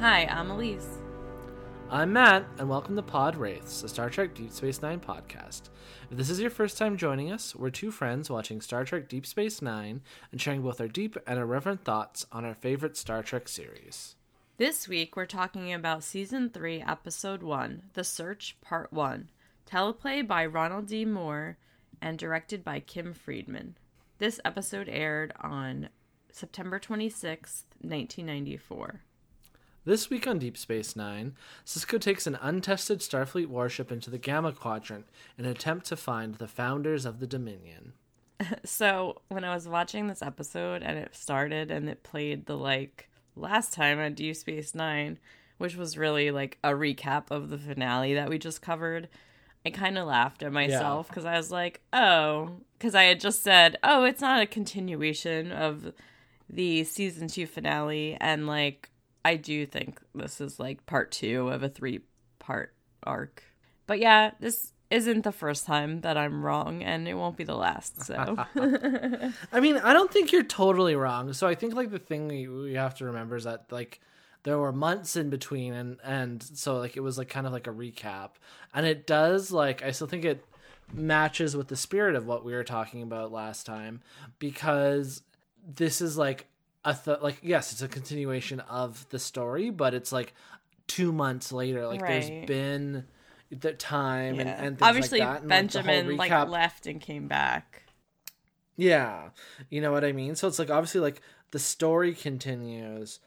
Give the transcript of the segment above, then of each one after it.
Hi, I'm Elise. I'm Matt, and welcome to Pod Wraiths, a Star Trek Deep Space Nine podcast. If this is your first time joining us, we're two friends watching Star Trek Deep Space Nine and sharing both our deep and irreverent thoughts on our favorite Star Trek series. This week we're talking about Season 3, Episode 1, The Search, Part 1, teleplay by Ronald D. Moore and directed by Kim Friedman. This episode aired on September 26th, 1994. This week on Deep Space Nine, Sisko takes an untested Starfleet warship into the Gamma Quadrant in an attempt to find the founders of the Dominion. So, when I was watching this episode and it started and it played the like last time on Deep Space Nine, which was really like a recap of the finale that we just covered, I kind of laughed at myself because I was like, oh, because I had just said, oh, it's not a continuation of the season two finale. And like, I do think this is like part two of a three part arc. But yeah, this isn't the first time that I'm wrong, and it won't be the last. So, I mean, I don't think you're totally wrong. So I think like the thing we, have to remember is that like there were months in between, and and so like it was like kind of like a recap, and it does like I still think it matches with the spirit of what we were talking about last time because this is like a th- like yes, it's a continuation of the story, but it's like two months later. Like Right. there's been the time and, yeah. and things obviously like that. and, like, Benjamin like recap- left and came back. Yeah. You know what I mean? So it's like obviously like the story continues,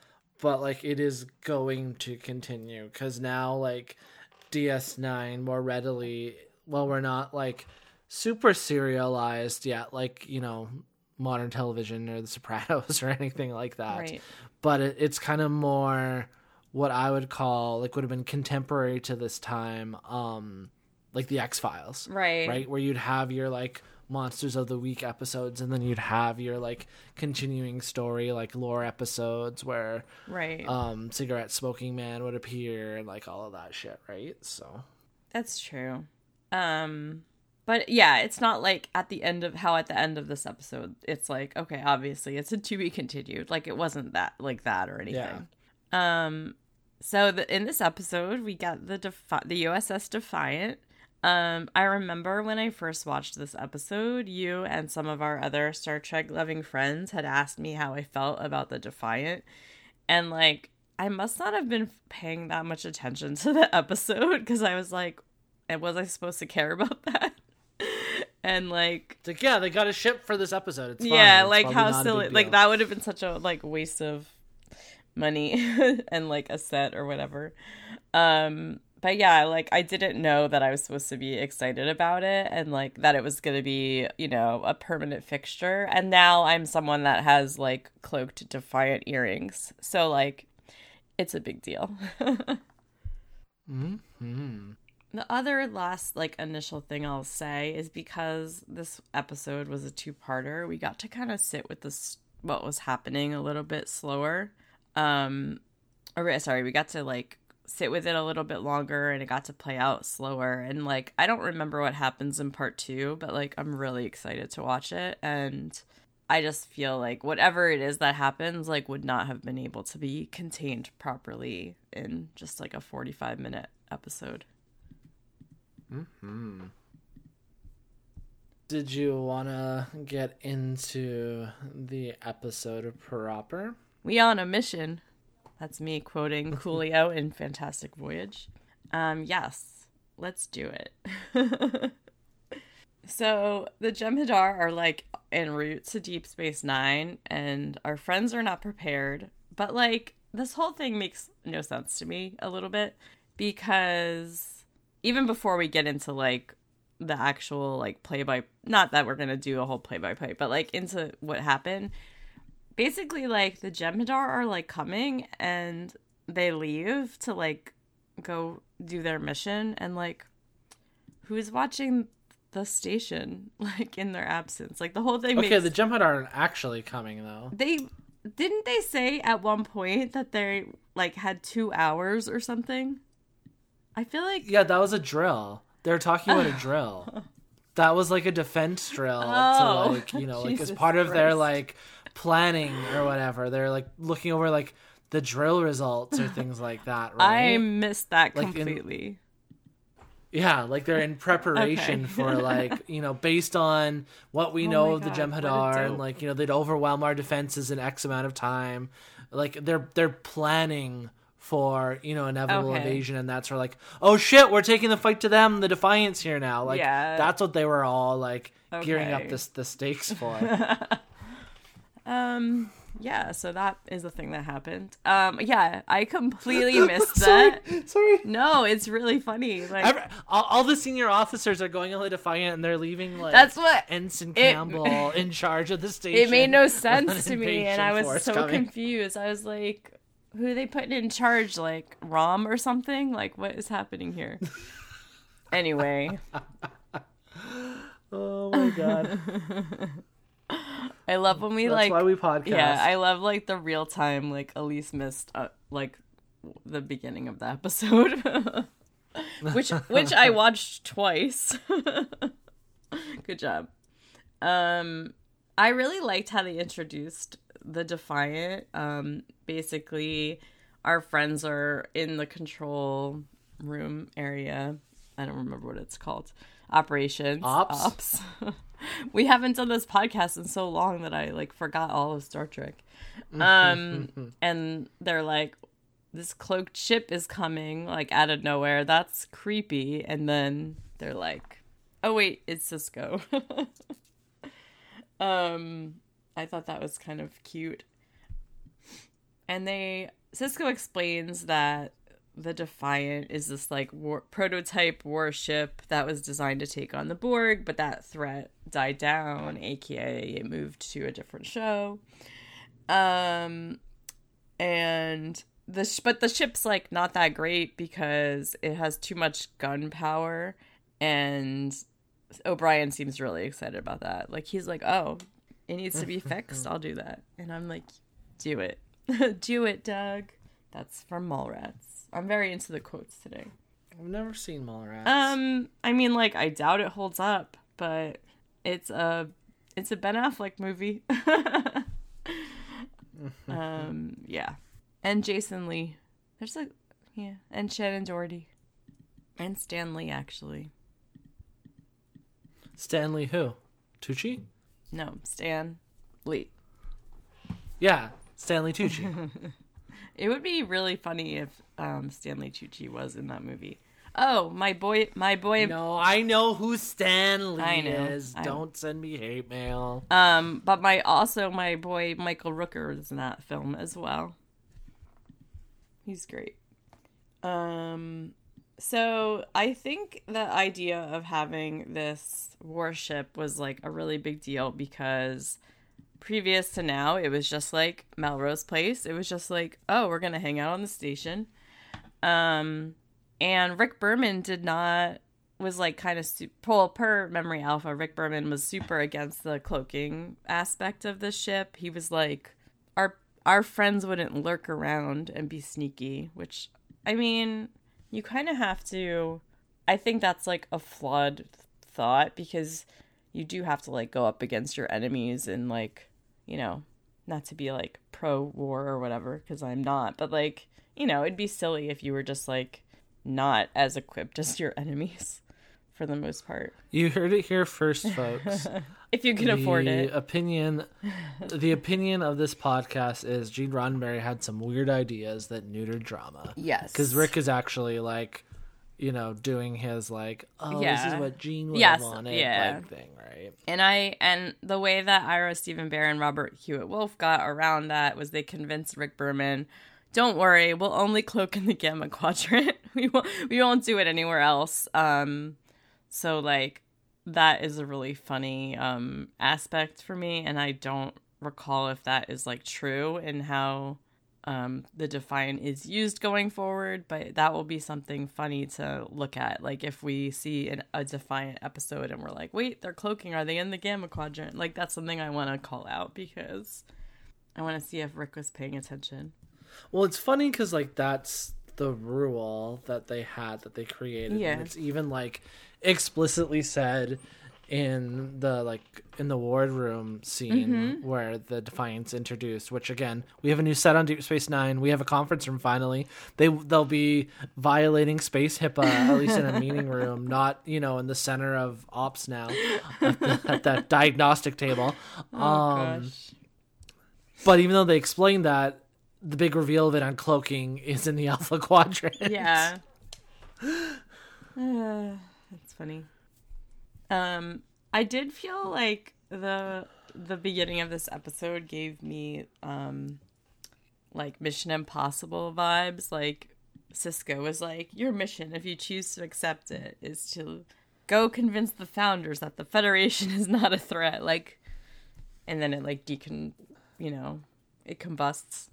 but like it is going to continue cuz now like DS9 more readily well we're not like super serialized yet like, you know, modern television or the Sopranos or anything like that. Right. But it, it's kind of more what I would call like would have been contemporary to this time um like the X-Files Right. right where you'd have your like monsters of the week episodes and then you'd have your like continuing story like lore episodes where Right. um cigarette smoking man would appear and like all of that shit right so That's true. Um but yeah, it's not like at the end of how at the end of this episode it's like okay, obviously it's a to be continued. Like it wasn't that like that or anything. Yeah. Um so the, in this episode we got the Defi- the USS Defiant. Um I remember when I first watched this episode, you and some of our other Star Trek loving friends had asked me how I felt about the Defiant. And like I must not have been paying that much attention to the episode because I was like, and was I supposed to care about that? And like, It's like yeah they got a ship for this episode it's fine. yeah, It's like how silly, like that would have been such a like waste of money and like a set or whatever. Um, but yeah, like I didn't know that I was supposed to be excited about it and like that it was going to be, you know, a permanent fixture. And now I'm someone that has like cloaked defiant earrings. So like it's a big deal. mm-hmm. The other last like initial thing I'll say is because this episode was a two-parter, we got to kind of sit with this what was happening a little bit slower. Um or sorry, we got to like sit with it a little bit longer and it got to play out slower and like I don't remember what happens in part 2, but like I'm really excited to watch it and I just feel like whatever it is that happens like would not have been able to be contained properly in just like a 45 minute episode. Did you want to get into the episode proper We on a mission. That's me quoting Coolio in Fantastic Voyage. Um, yes, let's do it. so the Jem'Hadar are like en route to Deep Space Nine, and our friends are not prepared. But like this whole thing makes no sense to me a little bit because even before we get into like the actual like play by not that we're gonna do a whole play by play, but like into what happened basically like the Jem'Hadar are like coming and they leave to like go do their mission and like who's watching the station like in their absence? Like the whole thing okay makes the jump aren't actually coming though. They didn't they say at one point that they like had two hours or something i feel like Yeah, that was a drill. They were talking about a drill. That was like a defense drill Oh, to like, you know, like as Jesus part of their like planning or whatever. They're like looking over like the drill results or things like that, right? I missed that Like in- completely. Yeah, like they're in preparation Okay. for like you know based on what we Oh know of the God, a Jem'Hadar and like you know they'd overwhelm our defenses in X amount of time. Like they're they're planning for you know inevitable Okay. invasion and that's where like oh shit we're taking the fight to them the Defiance here now like Yeah. that's what they were all like gearing up Okay. the the stakes for. Um, yeah, so that is the thing that happened. Um, yeah, I completely missed that. sorry, sorry. No, it's really funny. Like Every, all, all the senior officers are going on the Defiant and they're leaving like that's what Ensign it- Campbell in charge of the station. it made no sense to me, and I was so coming. confused. I was like, "Who are they putting in charge? Like Rom or something? Like what is happening here?" anyway, Oh my god. I love when we That's like. why we podcast. yeah, I love like the real time. Like Elise missed uh, like the beginning of the episode, which which I watched twice. Good job. Um, I really liked how they introduced the Defiant. Um, basically, our friends are in the control room area. I don't remember what it's called. Operations. Ops? Ops. we haven't done this podcast in so long that I like forgot all of Star Trek. Um, and they're like, this cloaked ship is coming like out of nowhere. That's creepy. And then they're like, oh wait, it's Sisko. um, I thought that was kind of cute. And they Sisko explains that the Defiant is this like war- prototype warship that was designed to take on the Borg, but that threat died down, aka it moved to a different show. Um, and the sh- but the ship's like not that great because it has too much gunpowder, and O'Brien seems really excited about that. Like he's like, "Oh, it needs to be fixed. I'll do that," and I'm like, "Do it, do it, Doug." That's from Mallrats. I'm very into the quotes today. I've never seen Mallrats. Um, I mean, like, I doubt it holds up, but it's a it's a Ben Affleck movie. um, yeah, and Jason Lee. There's a yeah, and Shannen Doherty, and Stanley actually. Stanley who? Tucci? No, Stan Lee. Yeah, Stanley Tucci. It would be really funny if um, Stanley Tucci was in that movie. Oh, my boy, my boy. no, I know who Stanley I know. is. I- Don't send me hate mail. Um, but my also my boy Michael Rooker is in that film as well. He's great. Um, so I think the idea of having this warship was like a really big deal because previous to now it was just like Melrose Place. It was just like, oh, we're gonna hang out on the station. Um, and Rick Berman did not was like kind of su- per memory alpha rick berman was super against the cloaking aspect of the ship he was like our our friends wouldn't lurk around and be sneaky which i mean you kind of have to i think that's like a flawed thought because you do have to like go up against your enemies and like you know not to be like pro war or whatever because i'm not but like you know it'd be silly if you were just like not as equipped as your enemies for the most part You heard it here first, folks. if you can afford it opinion the opinion of this podcast is Gene Roddenberry had some weird ideas that neutered drama. yes Because Rick is actually like, you know, doing his like, oh, this is what Gene would Yes, wanted, yeah. like thing, right? and i and the way that ira steven behr and robert hewitt wolfe got around that was they convinced rick berman don't worry we'll only cloak in the gamma quadrant we won't we won't do it anywhere else um so like that is a really funny um aspect for me and i don't recall if that is like true and how um the defiant is used going forward but that will be something funny to look at. Like if we see an, a defiant episode and we're like wait they're cloaking. Are they in the gamma quadrant? Like that's something i want to call out because i want to see if rick was paying attention. Well, it's funny because like that's the rule that they had that they created. Yeah. And it's even like explicitly said in the like in the wardroom scene where the defiance introduced. Which again, we have a new set on Deep Space Nine. We have a conference room finally. They they'll be violating space HIPAA at least in a meeting room, not you know in the center of ops now at, the, at that diagnostic table. Oh um, but even though they explained that, the big reveal of it on cloaking is in the Alpha Quadrant. Yeah. Uh, that's funny. Um, I did feel like the the beginning of this episode gave me um like Mission Impossible vibes. Like Sisko was like, "Your mission, if you choose to accept it, is to go convince the founders that the Federation is not a threat." Like, and then it like decon, you know, it combusts.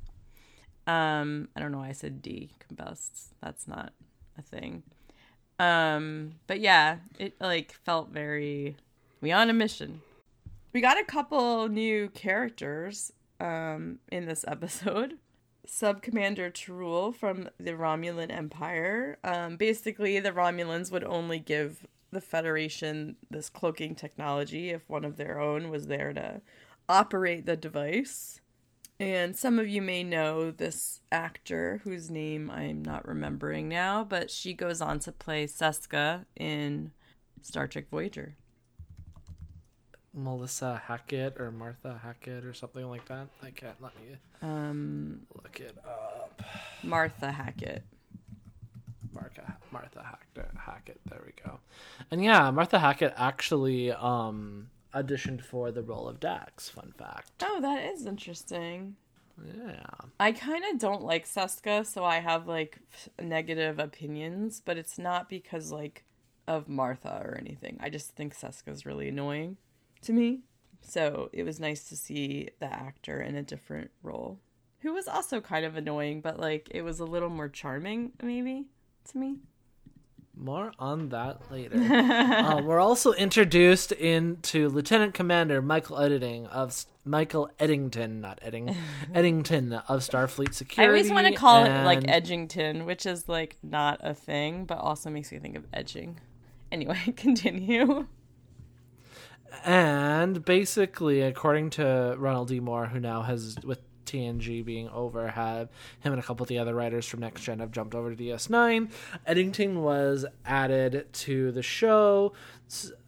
Um, I don't know why I said decombusts. That's not a thing. Um, but yeah, it like felt very we on a mission. We got a couple new characters um in this episode. Sub Commander T'Rul from the Romulan Empire. Um, basically, the Romulans would only give the Federation this cloaking technology if one of their own was there to operate the device. And some of you may know this actor whose name I'm not remembering now, but she goes on to play Seska in Star Trek Voyager. Melissa Hackett or Martha Hackett or something like that. I can't let me Um, look it up. Martha Hackett. Martha Martha Hackett Hackett. There we go. And yeah, Martha Hackett actually um auditioned for the role of Dax. Fun fact. Oh, that is interesting. Yeah. I kind of don't like Seska, so I have like negative opinions, but it's not because like of Martha or anything. I just think Seska's really annoying to me. So it was nice to see the actor in a different role, who was also kind of annoying, but like it was a little more charming, maybe to me. More on that later. uh, we're also introduced into Lieutenant Commander Michael Editing of Michael Eddington, not Edding, Eddington of Starfleet Security. I always want to call it like and- Edgington, which is like not a thing, but also makes me think of edging. Anyway, continue. And basically, according to Ronald D. Moore, who now has with TNG being over, have him and a couple of the other writers from Next Gen have jumped over to DS9. Eddington was added to the show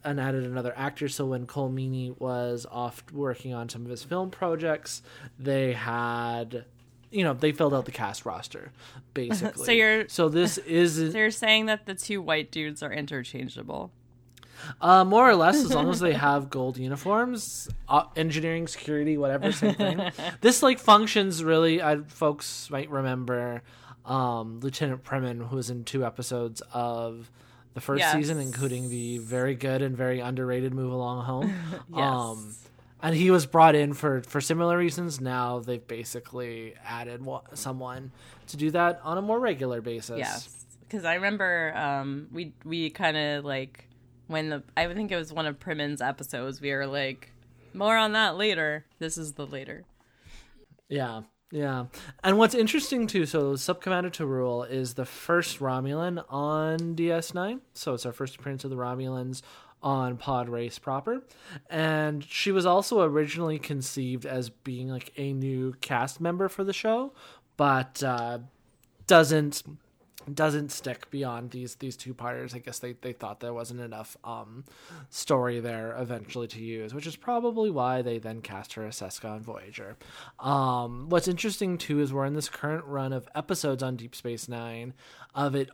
and added another actor. So when Colm Meaney was off working on some of his film projects, they had. You know, they filled out the cast roster, basically. So you're- so this is So you're saying that the two white dudes are interchangeable. Uh, more or less, as long as they have gold uniforms, uh, engineering, security, whatever, same thing. this like functions really. I, folks might remember um, Lieutenant Primmin, who was in two episodes of the first Yes. season, including the very good and very underrated "Move Along Home." Yes. Um, and he was brought in for for similar reasons. Now they've basically added wa- someone to do that on a more regular basis. Yes, because I remember um, we we kind of like when the I think it was one of Primmin's episodes. We were like, more on that later. This is the later. Yeah, yeah. And what's interesting too, so Sub Commander T'Rul is the first Romulan on DS9. So it's our first appearance of the Romulans on Pod Wraiths proper. And she was also originally conceived as being like a new cast member for the show, but uh, doesn't doesn't stick beyond these these two parters. I guess they, they thought there wasn't enough um story there eventually to use, which is probably why they then cast her as Seska on Voyager. Um what's interesting too is we're in this current run of episodes on Deep Space Nine of it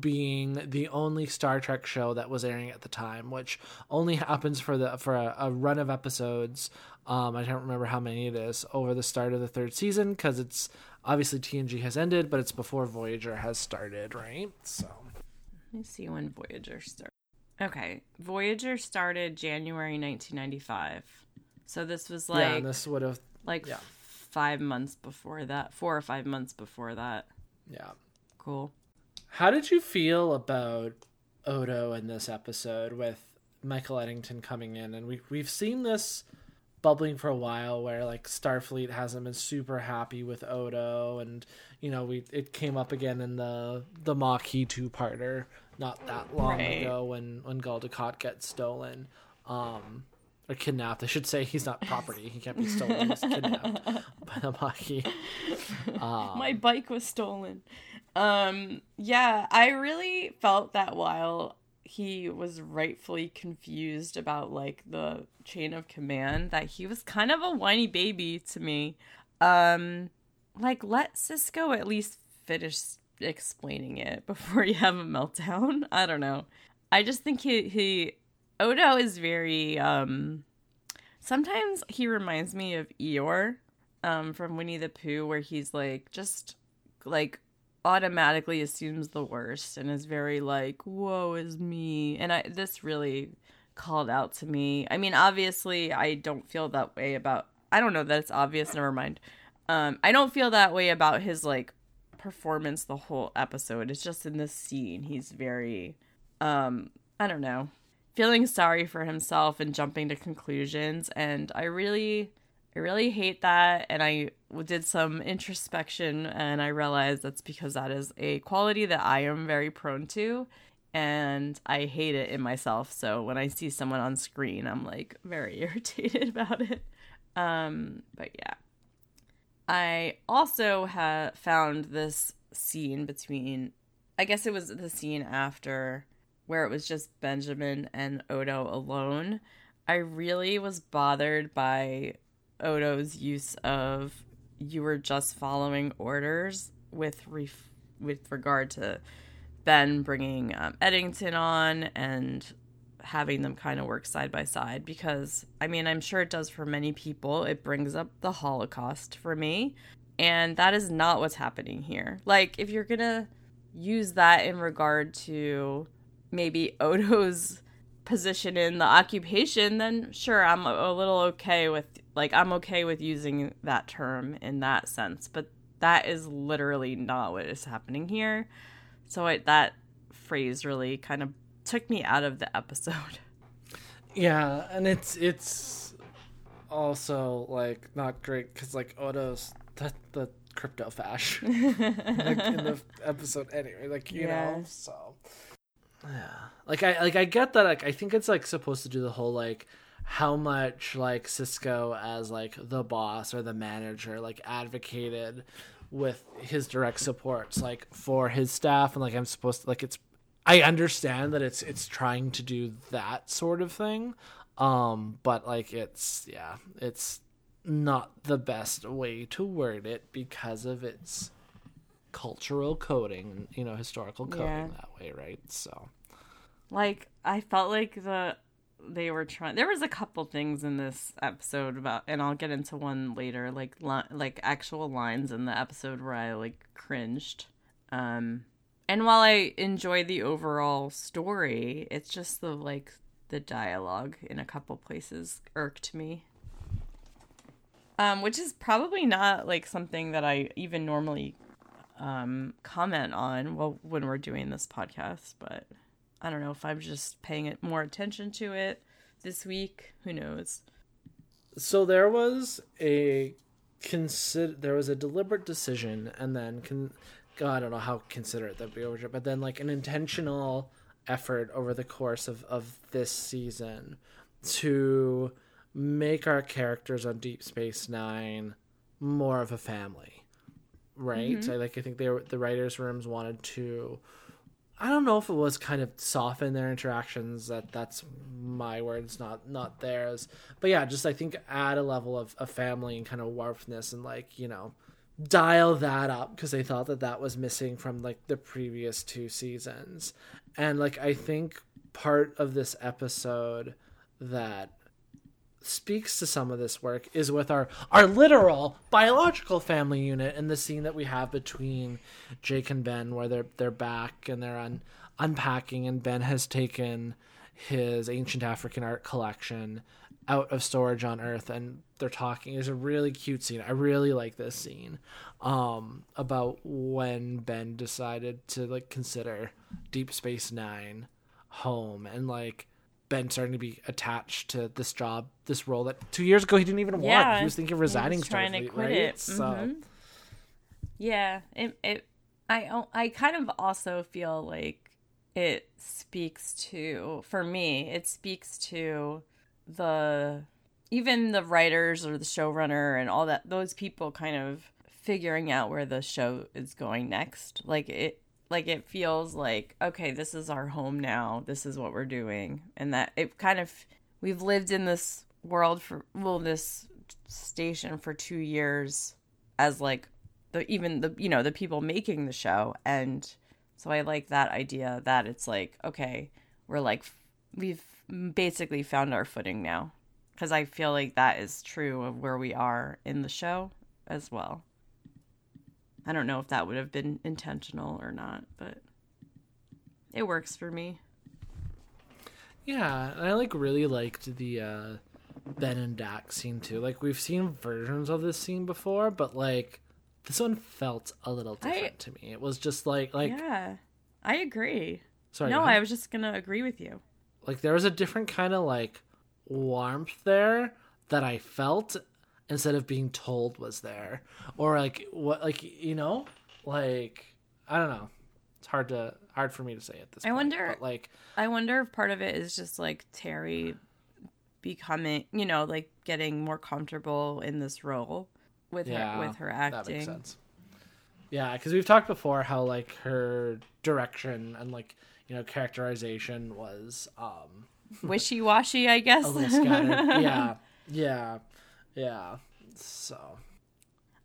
being the only Star Trek show that was airing at the time, which only happens for the for a, a run of episodes. Um, I don't remember how many it is over the start of the third season because it's obviously TNG has ended, but it's before Voyager has started, right? So Let me see when Voyager started. Okay, Voyager started January 1995. So this was like yeah, this would have like yeah. five months before that, four or five months before that. yeah. Cool. How did you feel about Odo in this episode with Michael Eddington coming in? And we we've seen this bubbling for a while where like Starfleet hasn't been super happy with Odo and you know, we it came up again in the the Maquis two parter not that long Right. ago when when Dukat gets stolen. Um, or kidnapped. I should say he's not property. He can't be stolen. He's kidnapped by the Maquis. Um, My bike was stolen. Um, yeah, I really felt that while he was rightfully confused about like the chain of command, that he was kind of a whiny baby to me. Um, like let Sisko at least finish explaining it before you have a meltdown. I don't know. I just think he he Odo is very um sometimes he reminds me of Eeyore um from Winnie the Pooh where he's like just like automatically assumes the worst and is very like woe is me and I this really called out to me. I mean obviously I don't feel that way about I don't know that it's obvious never mind. Um I don't feel that way about his like performance the whole episode. It's just in this scene he's very um I don't know, feeling sorry for himself and jumping to conclusions and I really I really hate that and I did some introspection and I realized that's because that is a quality that I am very prone to and I hate it in myself. So when I see someone on screen, I'm like very irritated about it. Um but yeah. I also found this scene between I guess it was the scene after where it was just Benjamin and Odo alone. I really was bothered by Odo's use of you were just following orders with ref- with regard to Ben bringing um, Eddington on and having them kind of work side by side because I mean I'm sure it does for many people. It brings up the Holocaust for me. And that is not what's happening here. Like if you're gonna use that in regard to maybe Odo's position in the occupation then sure I'm a, little okay with like I'm okay with using that term in that sense but that is literally not what is happening here so I, that phrase really kind of took me out of the episode. Yeah, and it's it's also like not great because like Odo's the the crypto fash like, in the episode anyway. Like you Yeah. know, so yeah. Like I like I get that. Like I think it's like supposed to do the whole like how much like Sisko as like the boss or the manager like advocated with his direct supports like for his staff and like I'm supposed to like it's I understand that it's it's trying to do that sort of thing. Um but like it's yeah, it's not the best way to word it because of its cultural coding, you know, historical coding Yeah. that way, right? So Like I felt like the they were trying. There was a couple things in this episode about, and I'll get into one later. Like li- like actual lines in the episode where I like cringed. Um, and while I enjoy the overall story, it's just the like the dialogue in a couple places irked me. Um, which is probably not like something that I even normally um comment on well when we're doing this podcast, but I don't know if I'm just paying it more attention to it this week. Who knows? so there was a consider there was a deliberate decision and then con- God, I don't know how considerate that'd be over but then like an intentional effort over the course of of this season to make our characters on Deep Space 9 more of a family right? Mm-hmm. I like i think they were the writers rooms wanted to i don't know if it was kind of soften their interactions that that's my words not not theirs. But yeah just i think add a level of, of family and kind of warmthness and like you know dial that up because they thought that that was missing from like the previous two seasons. And like i think part of this episode that speaks to some of this work is with our our literal biological family unit and the scene that we have between Jake and Ben where they're they're back and they're un, unpacking and Ben has taken his ancient African art collection out of storage on Earth and they're talking. It's a really cute scene. I really like this scene um, about when Ben decided to like consider Deep Space Nine home and like Ben starting to be attached to this job, this role that two years ago he didn't even want. He was thinking of resigning, trying to quit right? it. So Mhm. Yeah, it it I I kind of also feel like it speaks to for me, it speaks to the even the writers or the showrunner and all that those people kind of figuring out where the show is going next. Like it like it feels like okay, this is our home now. This is what we're doing. And that it kind of we've lived in this world for well this station for 2 years as like the even the you know, the people making the show and so I like that idea that it's like okay, we're like we've basically found our footing now because I feel like that is true of where we are in the show as well. I don't know if that would have been intentional or not, but it works for me. Yeah, and I like really liked the uh Ben and Dax scene too. Like we've seen versions of this scene before, but like this one felt a little different I, to me. It was just like like Yeah. I agree. Sorry. No, I was just going to agree with you. Like there was a different kind of like warmth there that I felt instead of being told was there. Or like what like you know? Like I don't know. It's hard to hard for me to say at this I point, wonder but, like I wonder if part of it is just like Terry becoming you know like getting more comfortable in this role with yeah, her with her acting that makes sense. Yeah because we've talked before how like her direction and like you know characterization was um wishy washy, I guess. yeah, yeah, yeah. So,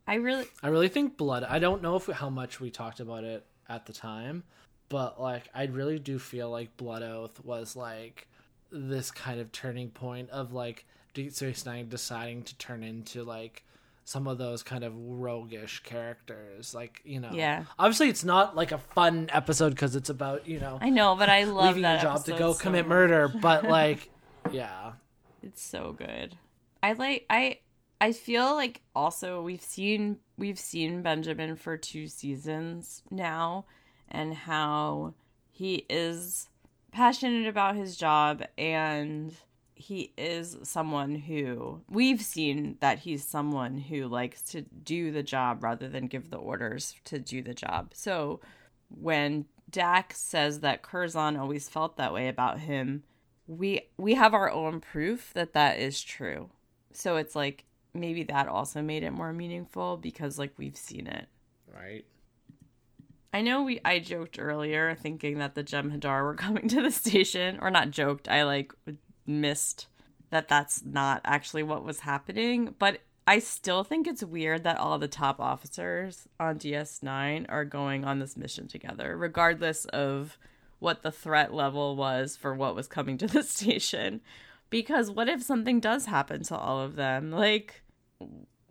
I really, I really think blood. I don't know if how much we talked about it at the time, but like I really do feel like Blood Oath was like this kind of turning point of like Deep Space Nine deciding to turn into like some of those kind of roguish characters like you know yeah obviously it's not like a fun episode because it's about you know i know but i love leaving that a job to go so commit murder but like yeah it's so good i like i i feel like also we've seen we've seen benjamin for two seasons now and how he is passionate about his job and he is someone who we've seen that he's someone who likes to do the job rather than give the orders to do the job. So when Dax says that Curzon always felt that way about him, we we have our own proof that that is true. So it's like maybe that also made it more meaningful because like we've seen it. Right. I know we I joked earlier thinking that the Jem'Hadar were coming to the station or not joked. I like missed that that's not actually what was happening, but I still think it's weird that all the top officers on DS9 are going on this mission together, regardless of what the threat level was for what was coming to the station. Because what if something does happen to all of them? Like,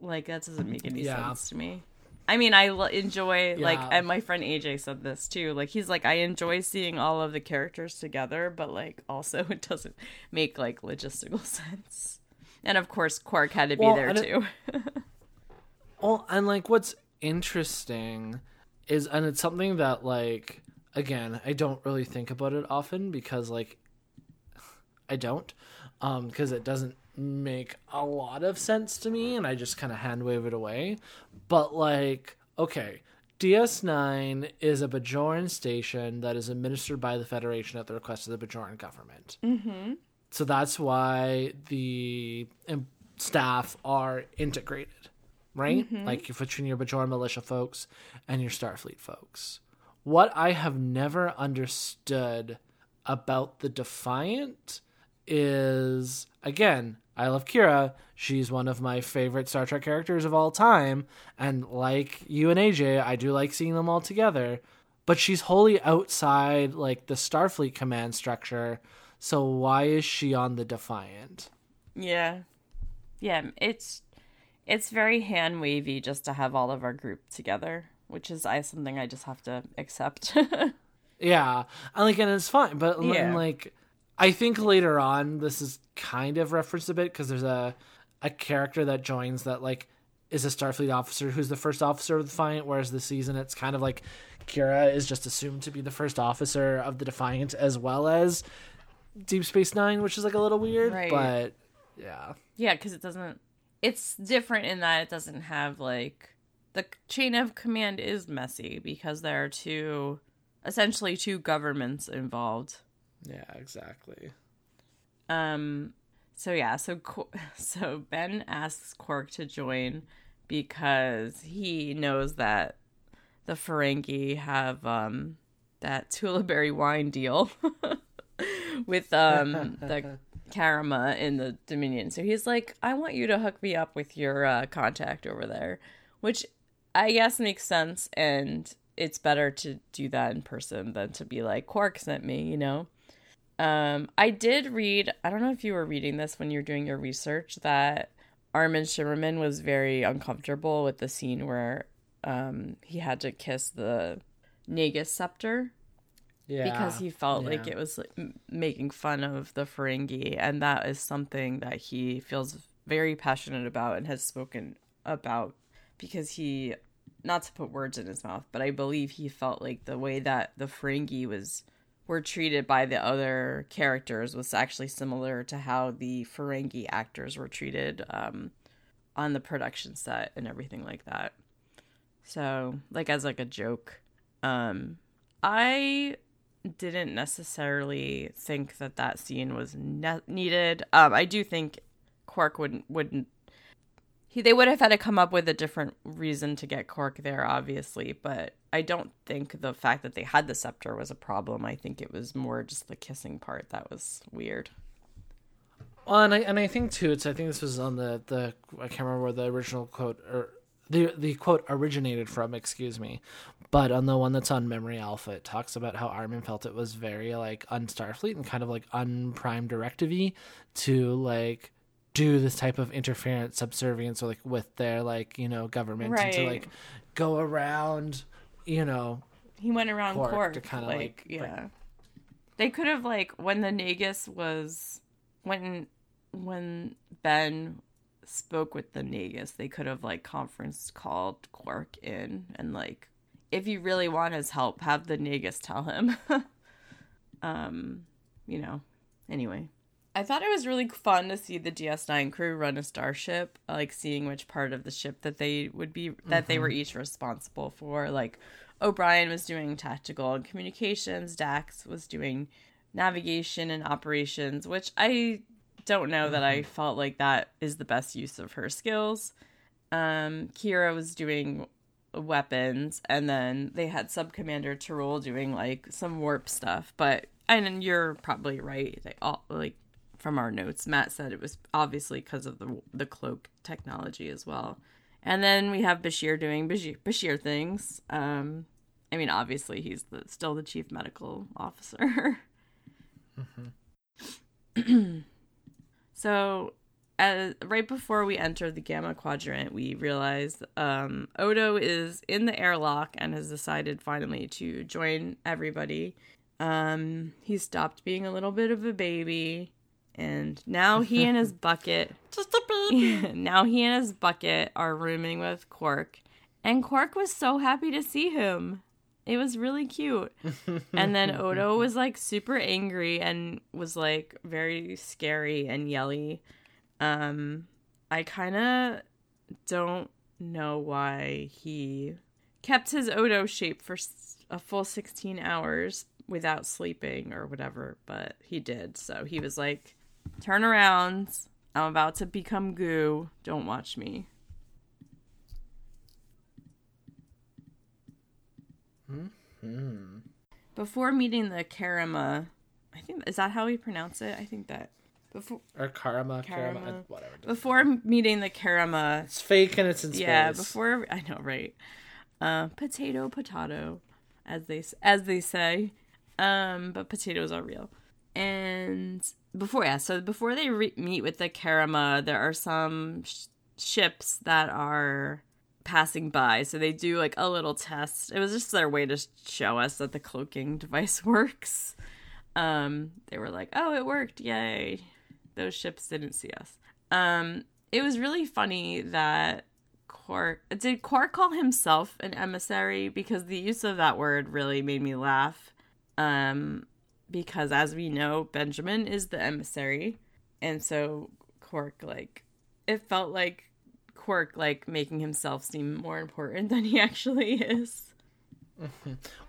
like that doesn't make any yeah. sense to me. I mean, I l- enjoy yeah. like, and my friend AJ said this too. Like, he's like, I enjoy seeing all of the characters together, but like, also it doesn't make like logistical sense. And of course, Quark had to be well, there too. It, well, and like, what's interesting is, and it's something that like, again, I don't really think about it often because like, I don't, um, because it doesn't make a lot of sense to me and I just kind of hand wave it away. But like, okay, DS9 is a Bajoran station that is administered by the Federation at the request of the Bajoran government. Mm-hmm. So that's why the staff are integrated, right? Mm-hmm. Like between your Bajoran militia folks and your Starfleet folks. What I have never understood about the Defiant is again I love Kira. She's one of my favorite Star Trek characters of all time. And like you and AJ, I do like seeing them all together. But she's wholly outside like the Starfleet command structure. So why is she on the Defiant? Yeah. Yeah, it's it's very hand wavy just to have all of our group together, which is I something I just have to accept. yeah. And like and it's fine, but yeah. like I think later on this is kind of referenced a bit because there's a a character that joins that like is a Starfleet officer who's the first officer of the Defiant, whereas this season it's kind of like Kira is just assumed to be the first officer of the Defiant as well as Deep Space Nine, which is like a little weird, right. but yeah, yeah, because it doesn't. It's different in that it doesn't have like the chain of command is messy because there are two, essentially two governments involved. Yeah, exactly. Um so yeah, so so Ben asks Quark to join because he knows that the Ferengi have um that Tulaberry wine deal with um the Karemma in the Dominion. So he's like, I want you to hook me up with your uh, contact over there, which I guess makes sense. And it's better to do that in person than to be like, Quark sent me, you know? Um, I did read, I don't know if you were reading this when you were doing your research, that Armin Shimerman was very uncomfortable with the scene where um, he had to kiss the Nagus scepter yeah. because he felt yeah. like it was like, making fun of the Ferengi, and that is something that he feels very passionate about and has spoken about because he, not to put words in his mouth, but I believe he felt like the way that the Ferengi was were treated by the other characters was actually similar to how the Ferengi actors were treated um, on the production set and everything like that. So, like as like a joke. Um, I didn't necessarily think that that scene was ne- needed. Um, I do think Quark wouldn't wouldn't he they would have had to come up with a different reason to get Quark there, obviously. But I don't think the fact that they had the scepter was a problem. I think it was more just the kissing part that was weird. Well, and I and I think too, it's I think this was on the the I can't remember where the original quote or the the quote originated from, excuse me. But on the one that's on Memory Alpha, it talks about how Armin felt it was very like un Starfleet and kind of like unprime directive to like do this type of interference, subservience, or like with their like you know government right. and to like go around, you know. He went around Quark, to kind of like, like yeah. Like, they could have like when the Nagus was when when Ben spoke with the Nagus, they could have like conference called Quark in and like if you really want his help, have the Nagus tell him. um, you know. Anyway. I thought it was really fun to see the DS9 crew run a starship, like seeing which part of the ship that they would be that mm-hmm. they were mm-hmm. each responsible for. Like O'Brien was doing tactical and communications, Dax was doing navigation and operations, which I don't know that I mm-hmm. felt like that is the best use of her skills. Um, Kira was doing weapons, and then they had Sub Commander T'Rul doing like some warp stuff. But and you're probably right. They all like from our notes. Matt said it was obviously because of the the cloak technology as well. And then we have Bashir doing Bashir, Bashir things. Um, I mean, obviously he's the, still the chief medical officer. mm-hmm. So, as, right before we enter the Gamma Quadrant, we realize um, Odo is in the airlock and has decided finally to join everybody. Um, he stopped being a little bit of a baby, and now he and his bucket, just a baby. now he and his bucket are rooming with Quark, and Quark was so happy to see him. It was really cute. and then Odo was like super angry and was like very scary and yelly. Um I kind of don't know why he kept his Odo shape for a full 16 hours without sleeping or whatever, but he did. So he was like, "Turn around. I'm about to become goo. Don't watch me." Hmm. Before meeting the Karama, I think is that how we pronounce it? I think that before or Karama, Karama, Karama whatever. Before meeting the Karama, it's fake and it's in space. Yeah, before I know, right? Uh, potato, potato, as they as they say. Um, but potatoes are real. And before, yeah, so before they re- meet with the Karemma, there are some sh- ships that are passing by. So they do like a little test. It was just their way to show us that the cloaking device works. Um, they were like, "Oh, it worked! Yay!" Those ships didn't see us. Um, it was really funny that Quark did Quark call himself an emissary because the use of that word really made me laugh. Um, because as we know, Benjamin is the emissary, and so Quark like it felt like Quark like making himself seem more important than he actually is.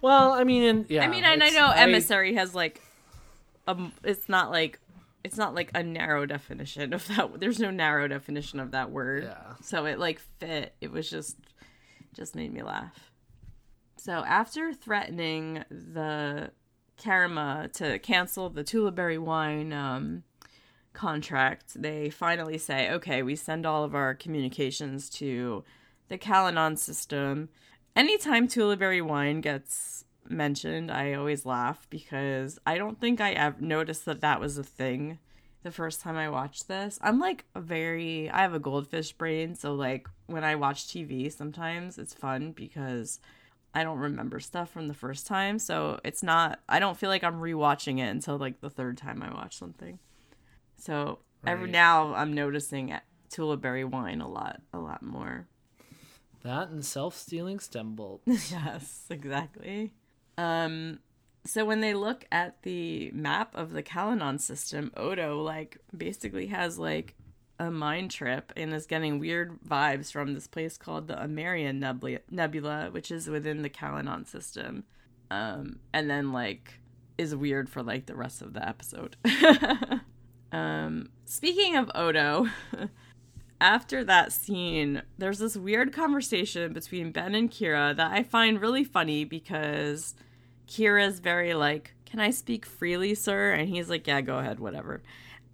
Well, I mean, yeah. I mean, and I know emissary has like, um, it's not like it's not like a narrow definition of that. There's no narrow definition of that word. Yeah. So it like fit. It was just just made me laugh. So after threatening the Karemma to cancel the Tulaberry wine um, contract, they finally say, okay, we send all of our communications to the Callinon system. Anytime Tulaberry wine gets mentioned, I always laugh because I don't think I ever noticed that that was a thing the first time I watched this. I'm like a very, I have a goldfish brain, so like when I watch TV, sometimes it's fun because I don't remember stuff from the first time, so it's not. I don't feel like I'm rewatching it until like the third time I watch something. So every now I'm noticing Tulaberry wine a lot, a lot more. That and self-sealing stem bolt. yes, exactly. Um, so when they look at the map of the Callinon system, Odo like basically has like a mind trip and is getting weird vibes from this place called the Omarion Nebula, which is within the Callinon system. Um, and then like is weird for like the rest of the episode. um, speaking of Odo, after that scene, there's this weird conversation between Ben and Kira that I find really funny because Kira's very like, Can I speak freely, sir? And he's like, Yeah, go ahead, whatever.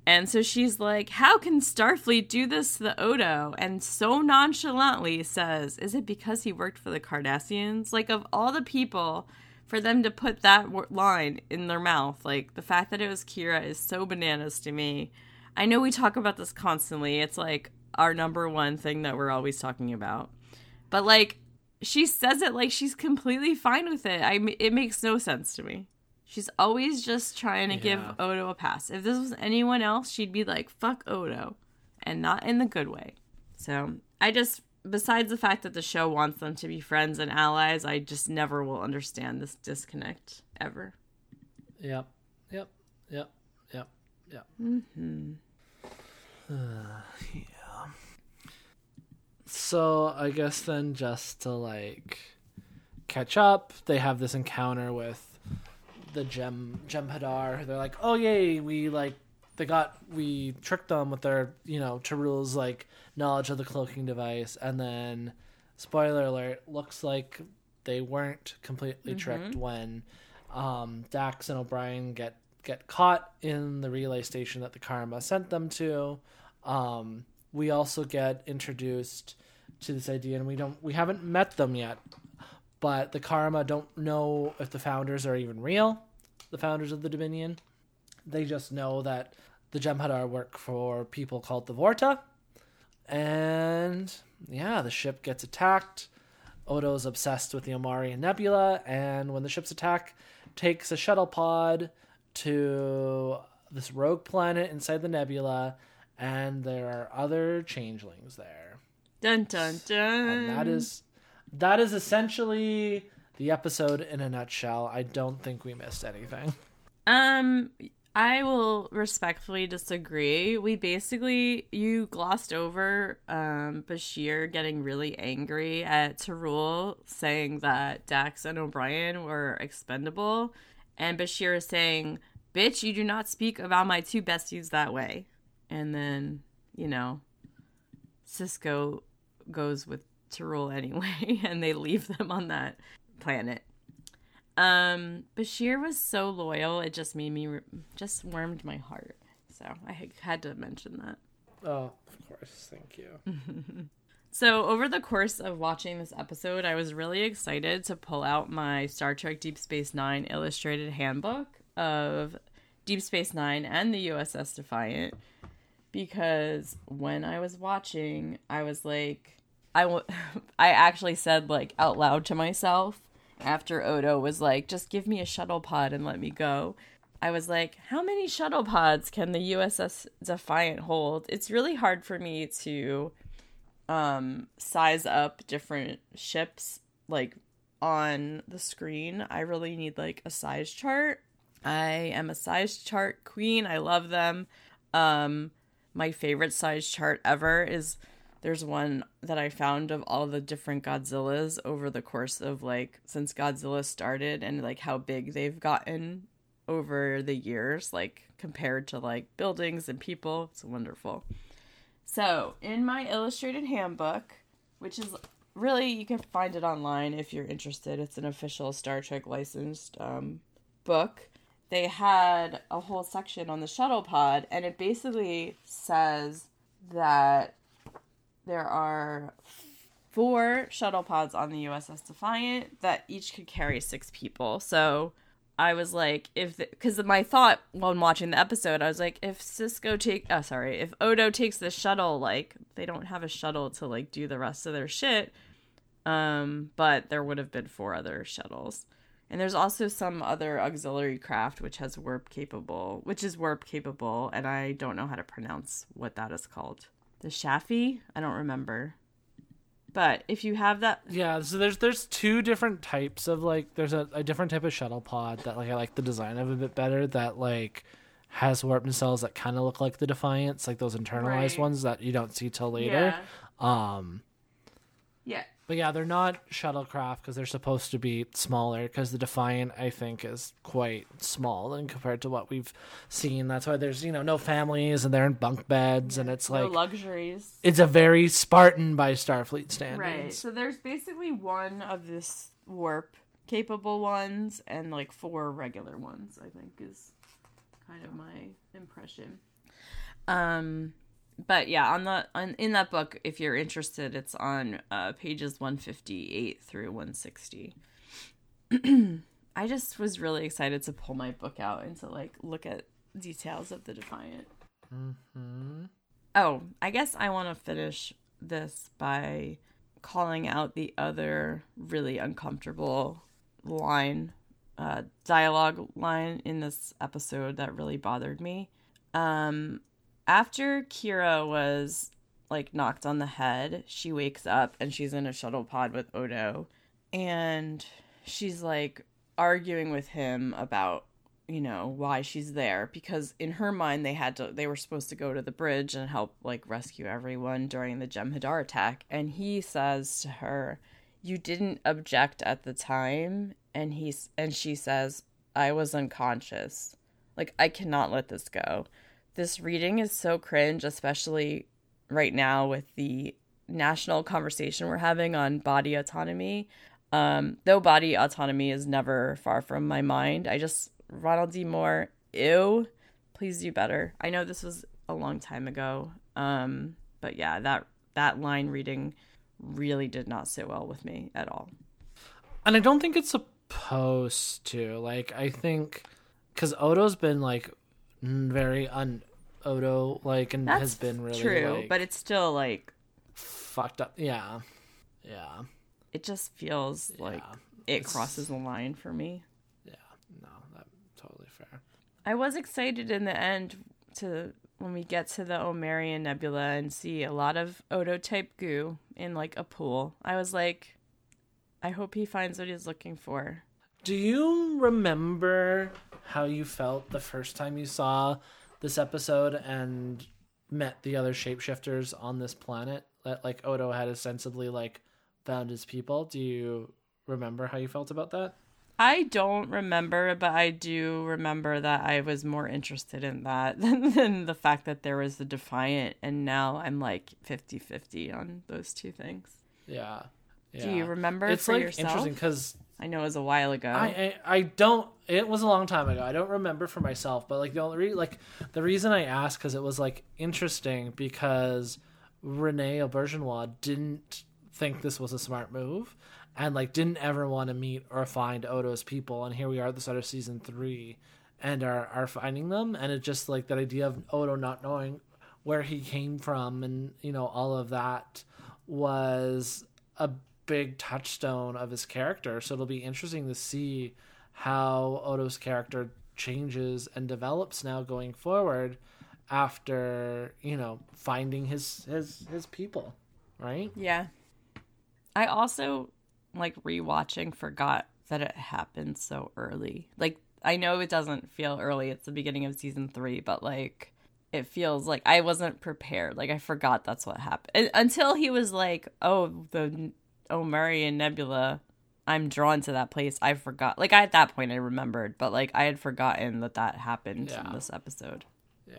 And so she's like, How can Starfleet do this to the Odo? And so nonchalantly says, Is it because he worked for the Cardassians? Like, of all the people, for them to put that w- line in their mouth, like, the fact that it was Kira is so bananas to me. I know we talk about this constantly. It's like our number one thing that we're always talking about. But like she says it like she's completely fine with it. I it makes no sense to me. She's always just trying to give Odo a pass. If this was anyone else, she'd be like fuck Odo and not in the good way. So, I just besides the fact that the show wants them to be friends and allies, I just never will understand this disconnect ever. Yep. Yep. Yep. Yep. Yep. Mm-hmm. yeah. So I guess then just to like catch up, they have this encounter with the Gem gem Jem'Hadar. They're like, "Oh yay, we like they got we tricked them with their you know T'Rul's like knowledge of the cloaking device." And then, spoiler alert, looks like they weren't completely tricked when um, Dax and O'Brien get get caught in the relay station that the Karemma sent them to. Um, we also get introduced to this idea, and we don't we haven't met them yet, but the Karemma don't know if the founders are even real, the founders of the Dominion. They just know that the Jem'Hadar work for people called the Vorta, and yeah, the ship gets attacked. Odo's obsessed with the Omarion Nebula, and when the ship's attack, takes a shuttle pod to this rogue planet inside the nebula, and there are other changelings there. Dun dun dun. And that is that is essentially the episode in a nutshell. I don't think we missed anything. Um, I will respectfully disagree. We basically you glossed over um Bashir getting really angry at T'Rul saying that Dax and O'Brien were expendable, and Bashir is saying, "Bitch, you do not speak about my two besties that way." And then you know, Sisko goes with T'Rul anyway, and they leave them on that planet. Um, Bashir was so loyal; it just made me re- just warmed my heart. So I had to mention that. Oh, of course. Thank you. So over the course of watching this episode, I was really excited to pull out my Star Trek Deep Space Nine illustrated handbook of Deep Space Nine and the USS Defiant because when I was watching, I was like, I w- I actually said like out loud to myself after Odo was like, just give me a shuttle pod and let me go. I was like, how many shuttle pods can the USS Defiant hold? It's really hard for me to um size up different ships like on the screen. I really need like a size chart. I am a size chart queen. I love them. Um my favorite size chart ever is there's one that I found of all the different Godzillas over the course of like since Godzilla started and like how big they've gotten over the years, like compared to like buildings and people. It's wonderful. So, in my illustrated handbook, which is really you can find it online if you're interested. It's an official Star Trek licensed um, book. They had a whole section on the shuttle pod, and it basically says that there are four shuttle pods on the USS Defiant that each could carry six people. So I was like, if because my thought when watching the episode, I was like, if Sisko take, oh sorry, if Odo takes the shuttle, like they don't have a shuttle to like do the rest of their shit. Um, but there would have been four other shuttles. And there's also some other auxiliary craft which has warp capable, which is warp capable, and I don't know how to pronounce what that is called. The Chaffee? I don't remember. But if you have that, Yeah, so there's there's two different types of like there's a, a different type of shuttle pod that like I like the design of a bit better that like has warp nacelles that kind of look like the Defiance, like those internalized Right. ones that you don't see till later. yeah, Um, yeah, but yeah, they're not shuttlecraft because they're supposed to be smaller. Because the Defiant, I think, is quite small and compared to what we've seen. That's why there's you know no families and they're in bunk beds and it's no like luxuries. it's a very Spartan by Starfleet standards. Right. So there's basically one of this warp capable ones and like four regular ones, I think is kind of my impression. Um but yeah, on the on in that book if you're interested, it's on uh pages 158 through 160. I just was really excited to pull my book out and to like look at details of the Defiant. Mm-hmm. Oh, I guess I want to finish this by calling out the other really uncomfortable line, uh, dialogue line in this episode that really bothered me. Um, after Kira was like knocked on the head, she wakes up and she's in a shuttle pod with Odo, and she's like arguing with him about you know why she's there. Because in her mind they had to they were supposed to go to the bridge and help like rescue everyone during the Jem'Hadar attack. And he says to her you didn't object at the time. And he's and she says I was unconscious. Like I cannot let this go this reading is so cringe especially right now with the national conversation we're having on body autonomy um, though body autonomy is never far from my mind, I just Ronald D. Moore, ew, please do better. I know this was a long time ago, um, but yeah, that that line reading really did not sit well with me at all. And I don't think it's supposed to. Like, I think because Odo's been like very un Odo like and That's has been really true, like, but it's still like fucked up. Yeah, yeah, it just feels like it It's- crosses the line for me. yeah. No, that's totally fair. I was excited in the end to when we get to the Omarion Nebula and see a lot of Odo type goo in like a pool. I was like, I hope he finds what he's looking for. Do you remember how you felt the first time you saw this episode and met the other shapeshifters on this planet? That like Odo had ostensibly like found his people. Do you remember how you felt about that? I don't remember, but I do remember that I was more interested in that than, than the fact that there was the Defiant, and now I'm like 50 50 on those two things. Yeah. yeah. Do you remember It's for like yourself? interesting because I know it was a while ago. I, I I don't. It was a long time ago. I don't remember for myself, but like the only re- like the reason I asked because it was like interesting because René Auberjonois didn't think this was a smart move, and like didn't ever want to meet or find Odo's people, and here we are at the start of season three, and are are finding them, and it just like that idea of Odo not knowing where he came from, and you know all of that was a big touchstone of his character. So it'll be interesting to see how Odo's character changes and develops now going forward after, you know, finding his his his people, right? Yeah. I also like rewatching forgot that it happened so early. Like I know it doesn't feel early, it's the beginning of season 3, but like it feels like I wasn't prepared. Like I forgot that's what happened. And- until he was like, "Oh, the Omarion Nebula." I'm drawn to that place. I forgot. Like I, at that point, I remembered, but like I had forgotten that that happened Yeah. in this episode. Yeah.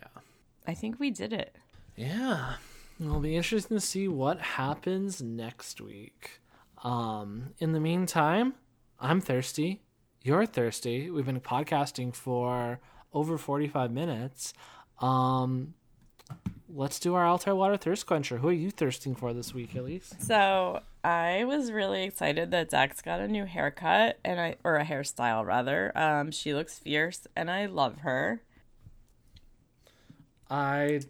I think we did it. Yeah. It'll be interesting to see what happens next week. Um, in the meantime, I'm thirsty. You're thirsty. We've been podcasting for over 45 minutes. Um, let's do our Altair Water Thirst Quencher. Who are you thirsting for this week, Elyse? So I was really excited that Dax got a new haircut and I or a hairstyle rather. Um, she looks fierce and I love her. I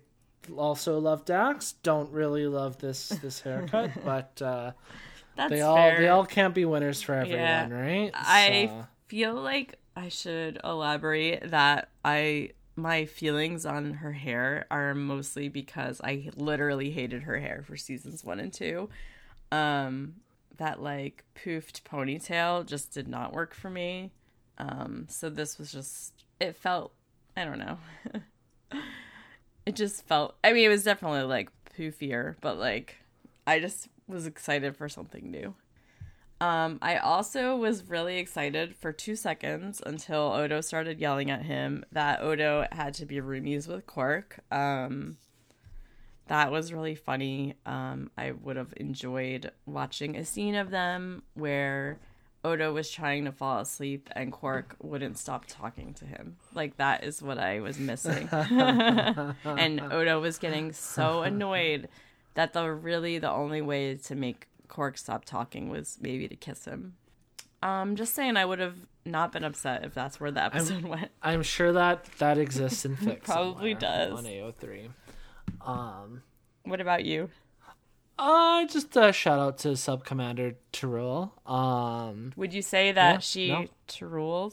also love Dax. Don't really love this this haircut, but uh, That's they all fair. they all can't be winners for everyone, Yeah. right? I feel like I should elaborate that I my feelings on her hair are mostly because I literally hated her hair for seasons 1 and 2. Um that like poofed ponytail just did not work for me. Um so this was just it felt I don't know. it just felt I mean it was definitely like poofier, but like I just was excited for something new. Um, I also was really excited for two seconds until Odo started yelling at him that Odo had to be roomies with Quark. Um, that was really funny. Um, I would have enjoyed watching a scene of them where Odo was trying to fall asleep and Quark wouldn't stop talking to him. Like that is what I was missing. and Odo was getting so annoyed that the really the only way to make Quark stopped talking was maybe to kiss him. Um, just saying, I would have not been upset if that's where the episode went. I'm sure that that exists in fic. Probably does. on AO3. Um, What about you? uh, just a shout out to Sub Commander T'Rul. Um, Would you say that Yeah, she no.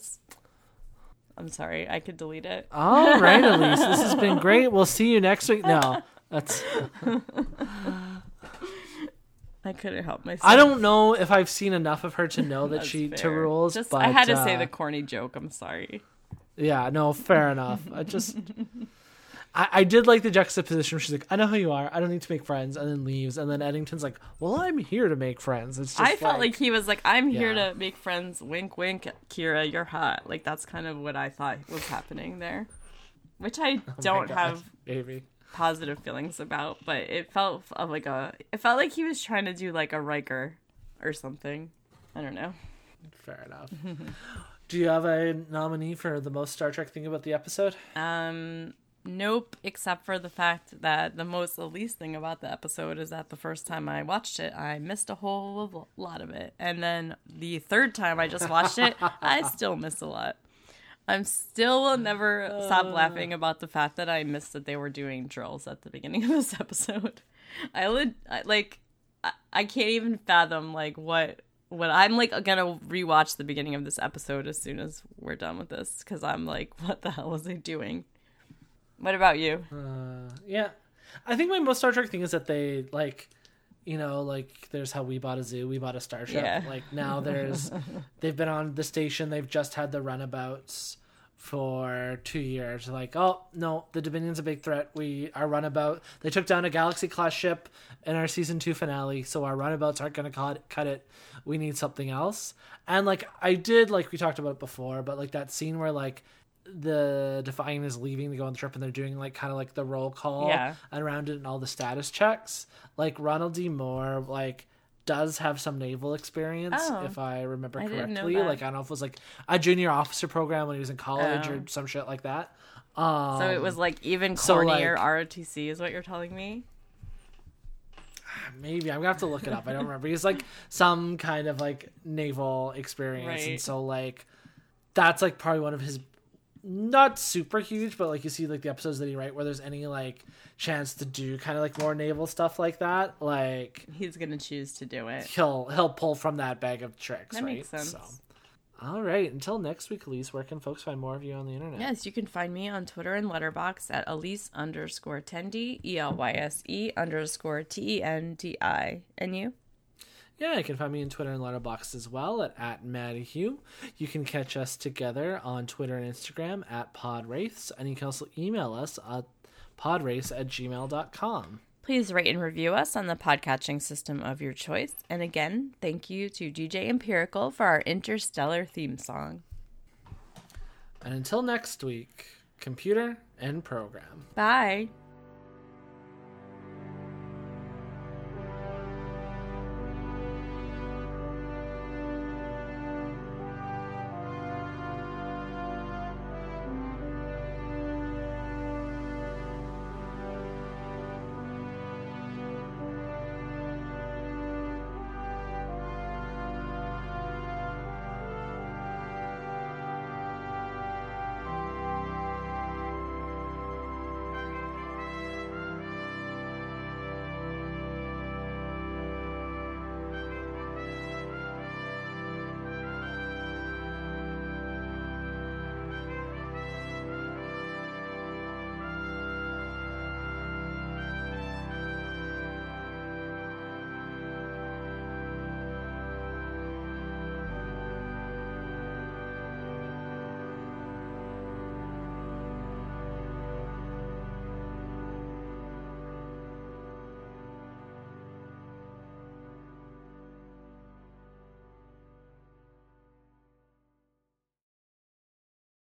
I'm sorry, I could delete it. all right, Elyse, this has been great. We'll see you next week. No, that's I couldn't help myself. I don't know if I've seen enough of her to know that she fair. rules. Just but I had to say uh, the corny joke. I'm sorry. Yeah, no, fair enough. I just, I, I did like the juxtaposition. She's like, "I know who you are. I don't need to make friends," and then leaves. And then Eddington's like, "Well, I'm here to make friends." It's just I felt like, he was like, "I'm here Yeah. to make friends." Wink, wink, Kira, you're hot. Like that's kind of what I thought was happening there, which I Oh don't have baby. Positive feelings about. But it felt of like a. It felt like he was trying to do like a Riker, or something. I don't know. Fair enough. Do you have a nominee for the most Star Trek thing about the episode? Um, nope. Except for the fact that the most, the least thing about the episode is that the first time I watched it, I missed a whole lot of it, and then the third time I just watched it, I still missed a lot. I'm still will never stop laughing about the fact that I missed that they were doing drills at the beginning of this episode. I would I, like, I, I can't even fathom like what what I'm like gonna rewatch the beginning of this episode as soon as we're done with this because I'm like, what the hell was I doing? What about you? Uh, yeah, I think my most Star Trek thing is that they like, you know, like there's how we bought a zoo, we bought a starship. Yeah. Like now there's, they've been on the station, they've just had the runabouts for two years. Like, oh no, the Dominion's a big threat. We our runabout they took down a Galaxy class ship in our season two finale, so our runabouts aren't gonna cut cut it. We need something else. And like I did, like we talked about it before, but like that scene where like the Defiant is leaving to go on the trip and they're doing like kind of like the roll call Yeah. and around it and all the status checks. Like Ronald D. Moore, like does have some naval experience, Oh. if I remember I correctly. that. Like I don't know if it was like a junior officer program when he was in college Oh. or some shit like that. Um, So it was like even so, cornier like- ROTC is what you're telling me? maybe I'm gonna have to look it up. I don't remember. He's like some kind of like naval experience, Right. and so like that's like probably one of his not super huge, but like you see like the episodes that he write where there's any like chance to do kind of like more naval stuff like that, like He's gonna choose to do it. he'll he'll pull from that bag of tricks. That right? makes sense. So, all right. Until next week, Elyse, where can folks find more of you on the internet? Yes, you can find me on Twitter and Letterboxd at Elyse underscore Tendi, E L Y S E underscore T E N D I. And you? Yeah, you can find me on Twitter and Letterboxd as well at, at Hume. You can catch us together on Twitter and Instagram at podwraiths, and you can also email us at podwraiths at gmail.com. Please rate and review us on the podcatching system of your choice. And again, thank you to DJ Empirical for our interstellar theme song. And until next week, computer and program. Bye.